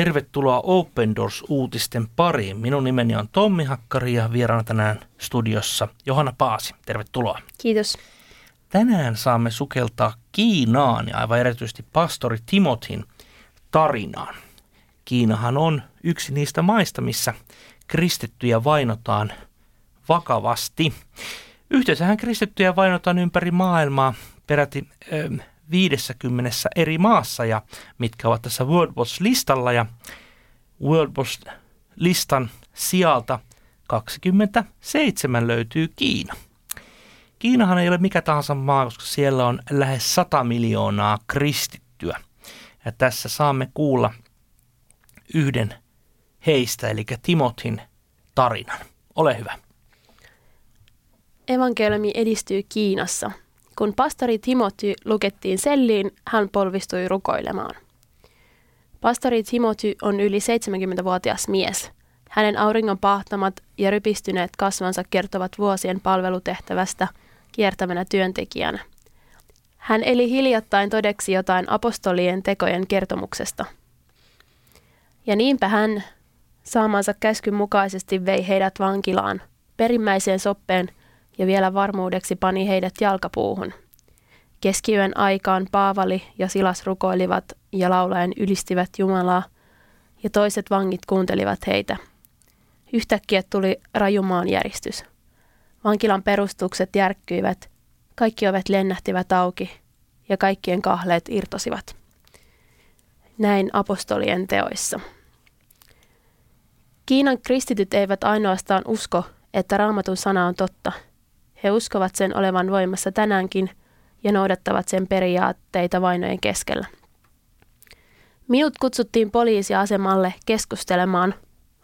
Tervetuloa Open Doors-uutisten pariin. Minun nimeni on Tommi Hakkari ja vieraana tänään studiossa Johanna Paasi. Tervetuloa. Kiitos. Tänään saamme sukeltaa Kiinaan ja aivan erityisesti pastori Timothin tarinaan. Kiinahan on yksi niistä maista, missä kristittyjä vainotaan vakavasti. Yhteensähän kristittyjä vainotaan ympäri maailmaa peräti 50 eri maassa ja mitkä ovat tässä World Watch-listalla ja World Watch-listan sijalta 27 löytyy Kiina. Kiinahan ei ole mikä tahansa maa, koska siellä on lähes 100 miljoonaa kristittyä. Ja tässä saamme kuulla yhden heistä, eli Timothin tarinan. Ole hyvä. Evankeliumi edistyy Kiinassa – kun pastori Timothy lukettiin selliin, hän polvistui rukoilemaan. Pastori Timothy on yli 70-vuotias mies. Hänen auringon pahtamat ja rypistyneet kasvansa kertovat vuosien palvelutehtävästä kiertävänä työntekijänä. Hän eli hiljattain todeksi jotain apostolien tekojen kertomuksesta. Ja niinpä hän saamansa käskyn mukaisesti vei heidät vankilaan, perimmäiseen soppeen – ja vielä varmuudeksi pani heidät jalkapuuhun. Keskiyön aikaan Paavali ja Silas rukoilivat ja laulaen ylistivät Jumalaa, ja toiset vangit kuuntelivat heitä. Yhtäkkiä tuli rajumaan järjestys. Vankilan perustukset järkkyivät, kaikki ovet lennähtivät auki ja kaikkien kahleet irtosivat. Näin apostolien teoissa. Kiinan kristityt eivät ainoastaan usko, että raamatun sana on totta – he uskovat sen olevan voimassa tänäänkin ja noudattavat sen periaatteita vainojen keskellä. Minut kutsuttiin poliisiasemalle keskustelemaan,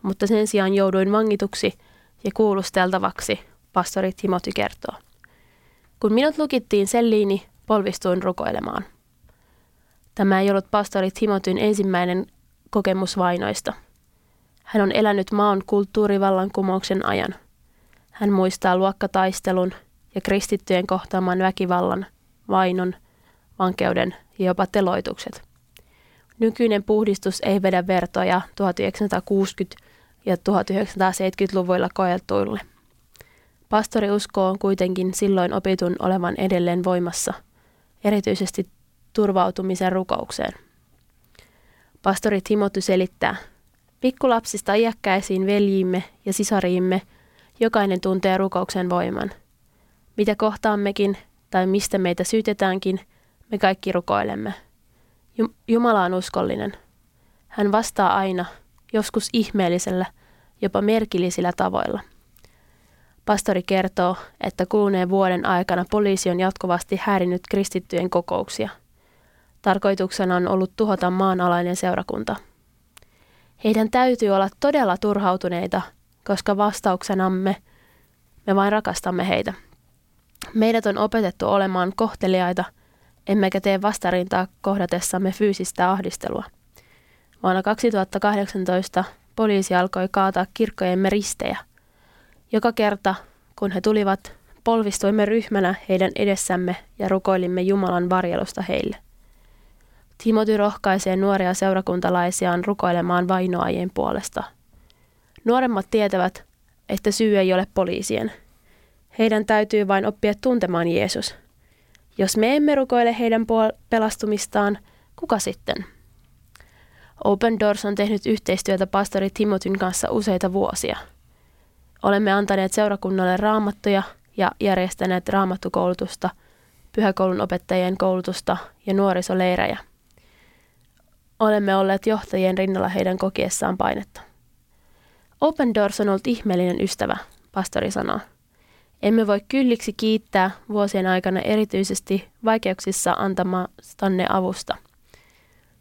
mutta sen sijaan jouduin vangituksi ja kuulusteltavaksi, pastori Timothy kertoo. Kun minut lukittiin selliini, polvistuin rukoilemaan. Tämä ei ollut pastori Timotyn ensimmäinen kokemus vainoista. Hän on elänyt maan kulttuurivallankumouksen ajan – hän muistaa luokkataistelun ja kristittyjen kohtaaman väkivallan, vainon, vankeuden ja jopa teloitukset. Nykyinen puhdistus ei vedä vertoja 1960- ja 1970-luvuilla koeltuille. Pastori uskoo kuitenkin silloin opitun olevan edelleen voimassa, erityisesti turvautumisen rukoukseen. Pastori Timothy selittää, pikkulapsista iäkkäisiin veljiimme ja sisariimme – Jokainen tuntee rukouksen voiman. Mitä kohtaammekin tai mistä meitä syytetäänkin, me kaikki rukoilemme. Jumala on uskollinen. Hän vastaa aina, joskus ihmeellisellä, jopa merkillisillä tavoilla. Pastori kertoo, että kuluneen vuoden aikana poliisi on jatkuvasti häirinyt kristittyjen kokouksia. Tarkoituksena on ollut tuhota maanalainen seurakunta. Heidän täytyy olla todella turhautuneita – koska vastauksenamme me vain rakastamme heitä. Meidät on opetettu olemaan kohteliaita, emmekä tee vastarintaa kohdatessamme fyysistä ahdistelua. Vuonna 2018 poliisi alkoi kaataa kirkkojemme ristejä. Joka kerta, kun he tulivat, polvistuimme ryhmänä heidän edessämme ja rukoilimme Jumalan varjelusta heille. Timothy rohkaisee nuoria seurakuntalaisiaan rukoilemaan vainoajien puolesta – Nuoremmat tietävät, että syy ei ole poliisien. Heidän täytyy vain oppia tuntemaan Jeesus. Jos me emme rukoile heidän puol- pelastumistaan, kuka sitten? Open Doors on tehnyt yhteistyötä pastori Timotyn kanssa useita vuosia. Olemme antaneet seurakunnalle raamattuja ja järjestäneet raamattukoulutusta, pyhäkoulun opettajien koulutusta ja nuorisoleirejä. Olemme olleet johtajien rinnalla heidän kokiessaan painetta. Open Doors on ollut ihmeellinen ystävä, pastori sanoo. Emme voi kylliksi kiittää vuosien aikana erityisesti vaikeuksissa antamastanne avusta.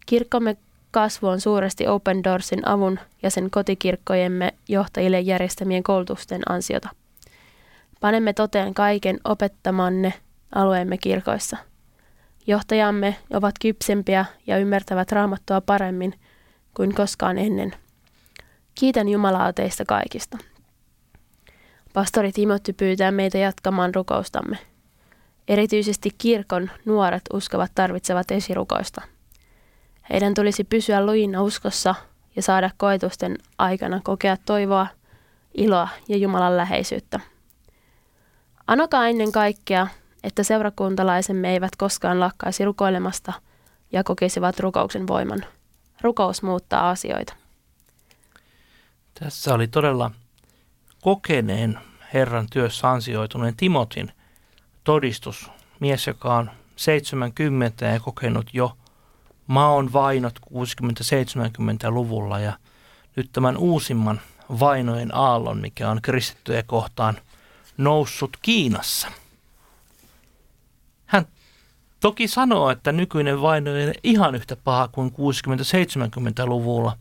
Kirkkomme kasvu on suuresti Open Doorsin avun ja sen kotikirkkojemme johtajille järjestämien koulutusten ansiota. Panemme toteen kaiken opettamanne alueemme kirkoissa. Johtajamme ovat kypsempiä ja ymmärtävät raamattua paremmin kuin koskaan ennen – Kiitän Jumalaa teistä kaikista. Pastori Timothy pyytää meitä jatkamaan rukoustamme. Erityisesti kirkon nuoret uskovat tarvitsevat esirukousta. Heidän tulisi pysyä lujina uskossa ja saada koetusten aikana kokea toivoa, iloa ja Jumalan läheisyyttä. Anokaa ennen kaikkea, että seurakuntalaisemme eivät koskaan lakkaisi rukoilemasta ja kokisivat rukouksen voiman. Rukous muuttaa asioita. Tässä oli todella kokeneen Herran työssä ansioituneen Timotin todistus. Mies, joka on 70 ja kokenut jo maon vainot 60-70-luvulla ja nyt tämän uusimman vainojen aallon, mikä on kristittyjä kohtaan noussut Kiinassa. Hän toki sanoo, että nykyinen vaino ei ole ihan yhtä paha kuin 60-70-luvulla,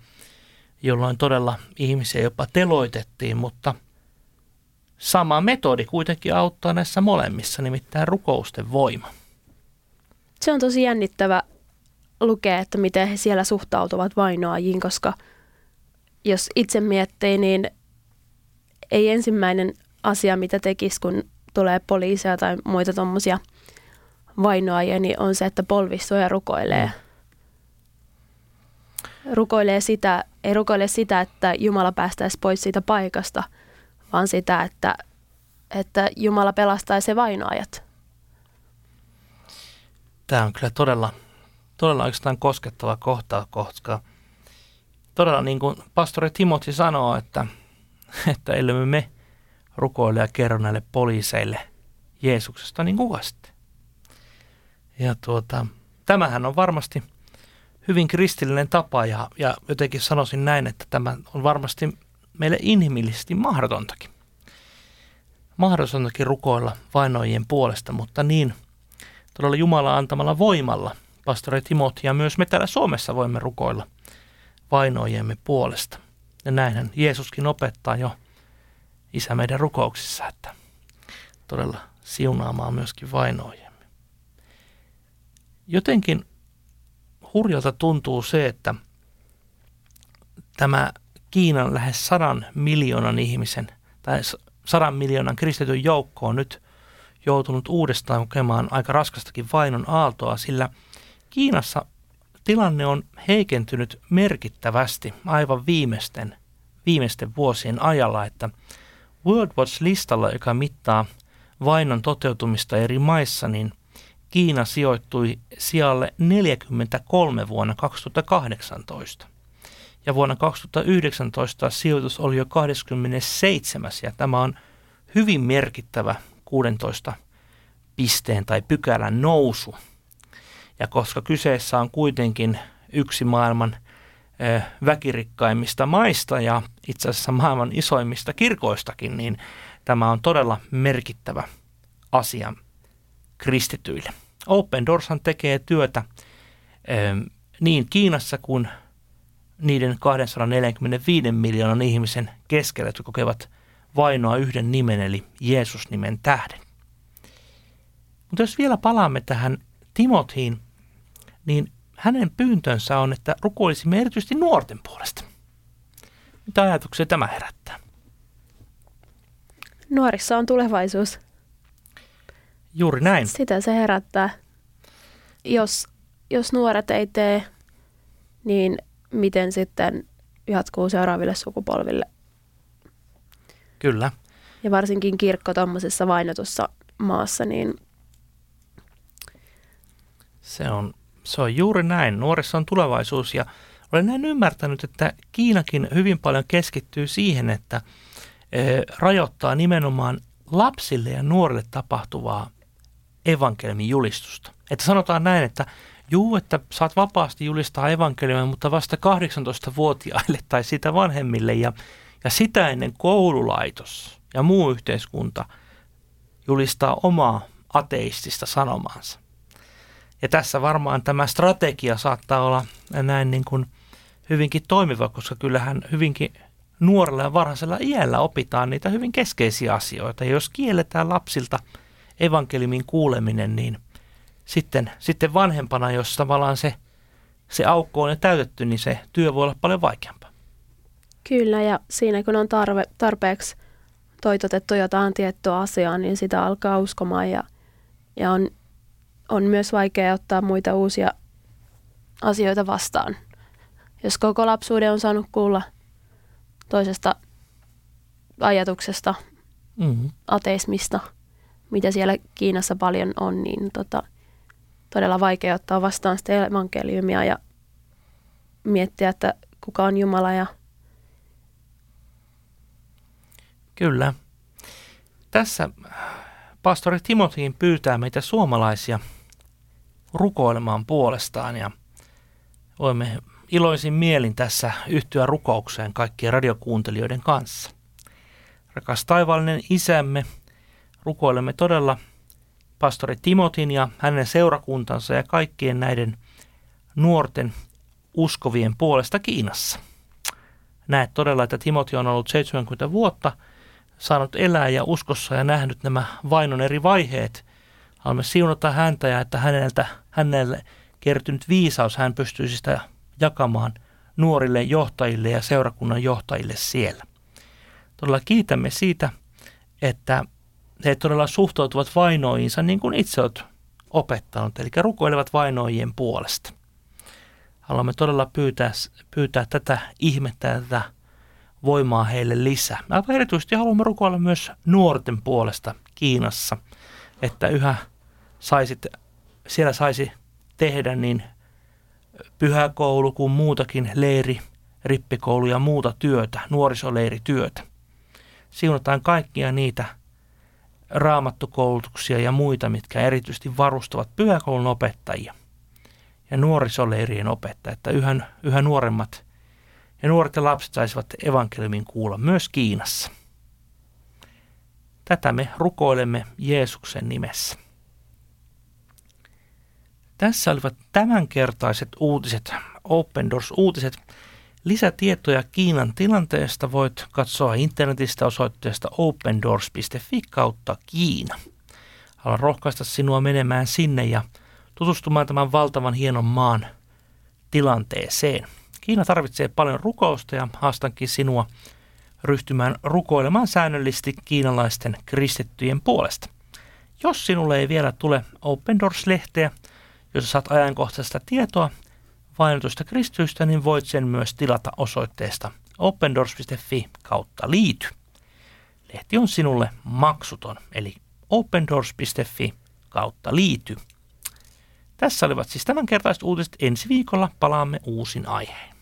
jolloin todella ihmisiä jopa teloitettiin, mutta sama metodi kuitenkin auttaa näissä molemmissa, nimittäin rukousten voima. Se on tosi jännittävä lukea, että miten he siellä suhtautuvat vainoajiin, koska jos itse miettii, niin ei ensimmäinen asia, mitä tekisi, kun tulee poliisia tai muita tuommoisia vainoajia, niin on se, että polvissuu ja rukoilee. Rukoilee sitä, ei rukoile sitä, että Jumala päästäisi pois siitä paikasta, vaan sitä, että, että Jumala pelastaisi vainoajat. Tämä on kyllä todella todella oikeastaan koskettava kohta, koska todella niin kuin pastori Timothy sanoo, että, että ellei me rukoile ja kerro näille poliiseille Jeesuksesta, niin kuka sitten? Ja tuota, tämähän on varmasti hyvin kristillinen tapa ja, ja jotenkin sanoisin näin, että tämä on varmasti meille inhimillisesti mahdotontakin. Mahdotontakin rukoilla vainoijien puolesta, mutta niin todella Jumala antamalla voimalla – pastori Timothy ja myös me täällä Suomessa voimme rukoilla vainoijemme puolesta. Ja näinhän Jeesuskin opettaa jo isä meidän rukouksissa, että todella siunaamaan myöskin vainoijemme. Jotenkin hurjalta tuntuu se, että tämä Kiinan lähes sadan miljoonan ihmisen tai sadan miljoonan kristityn joukko on nyt joutunut uudestaan kokemaan aika raskastakin vainon aaltoa, sillä – Kiinassa tilanne on heikentynyt merkittävästi aivan viimeisten, viimeisten vuosien ajalla, että World Watch-listalla, joka mittaa vainon toteutumista eri maissa, niin Kiina sijoittui sijalle 43 vuonna 2018. Ja vuonna 2019 sijoitus oli jo 27. ja tämä on hyvin merkittävä 16 pisteen tai pykälän nousu ja koska kyseessä on kuitenkin yksi maailman väkirikkaimmista maista ja itse asiassa maailman isoimmista kirkoistakin, niin tämä on todella merkittävä asia kristityille. Open Doorshan tekee työtä niin Kiinassa kuin niiden 245 miljoonan ihmisen keskellä, jotka kokevat vainoa yhden nimen eli Jeesus-nimen tähden. Mutta jos vielä palaamme tähän Timothiin, niin hänen pyyntönsä on, että rukoilisimme erityisesti nuorten puolesta. Mitä ajatuksia tämä herättää? Nuorissa on tulevaisuus. Juuri näin. Sitä se herättää. Jos, jos nuoret ei tee, niin miten sitten jatkuu seuraaville sukupolville? Kyllä. Ja varsinkin kirkko tuommoisessa vainotussa maassa, niin se on se on juuri näin. Nuorissa on tulevaisuus ja olen näin ymmärtänyt, että Kiinakin hyvin paljon keskittyy siihen, että rajoittaa nimenomaan lapsille ja nuorille tapahtuvaa evankeliumin julistusta. Että sanotaan näin, että juu, että saat vapaasti julistaa evankeliumia, mutta vasta 18-vuotiaille tai sitä vanhemmille ja, ja sitä ennen koululaitos ja muu yhteiskunta julistaa omaa ateistista sanomaansa. Ja tässä varmaan tämä strategia saattaa olla näin niin kuin hyvinkin toimiva, koska kyllähän hyvinkin nuorella ja varhaisella iällä opitaan niitä hyvin keskeisiä asioita. Ja jos kielletään lapsilta evankeliumin kuuleminen, niin sitten, sitten vanhempana, jos tavallaan se, se aukko on jo täytetty, niin se työ voi olla paljon vaikeampaa. Kyllä, ja siinä kun on tarve, tarpeeksi toitotettu jotain tiettyä asiaa, niin sitä alkaa uskomaan ja, ja on on myös vaikea ottaa muita uusia asioita vastaan. jos koko lapsuuden on saanut kuulla toisesta ajatuksesta, Mm-hmm. ateismista, mitä siellä Kiinassa paljon on, niin tota, todella vaikea ottaa vastaan sitä evankeliumia ja miettiä, että kuka on Jumala ja Kyllä. Tässä pastori Timotiin pyytää meitä suomalaisia rukoilemaan puolestaan ja voimme iloisin mielin tässä yhtyä rukoukseen kaikkien radiokuuntelijoiden kanssa. Rakas taivaallinen isämme, rukoilemme todella pastori Timotin ja hänen seurakuntansa ja kaikkien näiden nuorten uskovien puolesta Kiinassa. Näet todella, että Timoti on ollut 70 vuotta saanut elää ja uskossa ja nähnyt nämä vainon eri vaiheet. Haluamme siunata häntä ja että häneltä, hänelle kertynyt viisaus hän pystyisi sitä jakamaan nuorille johtajille ja seurakunnan johtajille siellä. Todella kiitämme siitä, että he todella suhtautuvat vainoihinsa niin kuin itse olet opettanut, eli rukoilevat vainoijien puolesta. Haluamme todella pyytää, pyytää tätä ihmettä ja tätä voimaa heille lisää. Aivan erityisesti haluamme rukoilla myös nuorten puolesta Kiinassa, että yhä saisit, siellä saisi tehdä niin pyhäkoulu kuin muutakin leiri, rippikoulu ja muuta työtä, nuorisoleirityötä. Siunataan kaikkia niitä raamattukoulutuksia ja muita, mitkä erityisesti varustavat pyhäkoulun opettajia ja nuorisoleirien opettajia, että yhä, yhä nuoremmat ja nuoret ja lapset saisivat evankeliumin kuulla myös Kiinassa. Tätä me rukoilemme Jeesuksen nimessä. Tässä olivat tämänkertaiset uutiset, Open Doors-uutiset. Lisätietoja Kiinan tilanteesta voit katsoa internetistä osoitteesta opendoors.fi kautta Kiina. Haluan rohkaista sinua menemään sinne ja tutustumaan tämän valtavan hienon maan tilanteeseen. Kiina tarvitsee paljon rukousta ja haastankin sinua ryhtymään rukoilemaan säännöllisesti kiinalaisten kristittyjen puolesta. Jos sinulle ei vielä tule Open Doors-lehteä, jossa saat ajankohtaista tietoa vainotusta kristyistä, niin voit sen myös tilata osoitteesta opendoors.fi kautta liity. Lehti on sinulle maksuton, eli opendoors.fi kautta liity. Tässä olivat siis tämänkertaiset uutiset. Ensi viikolla palaamme uusin aiheen.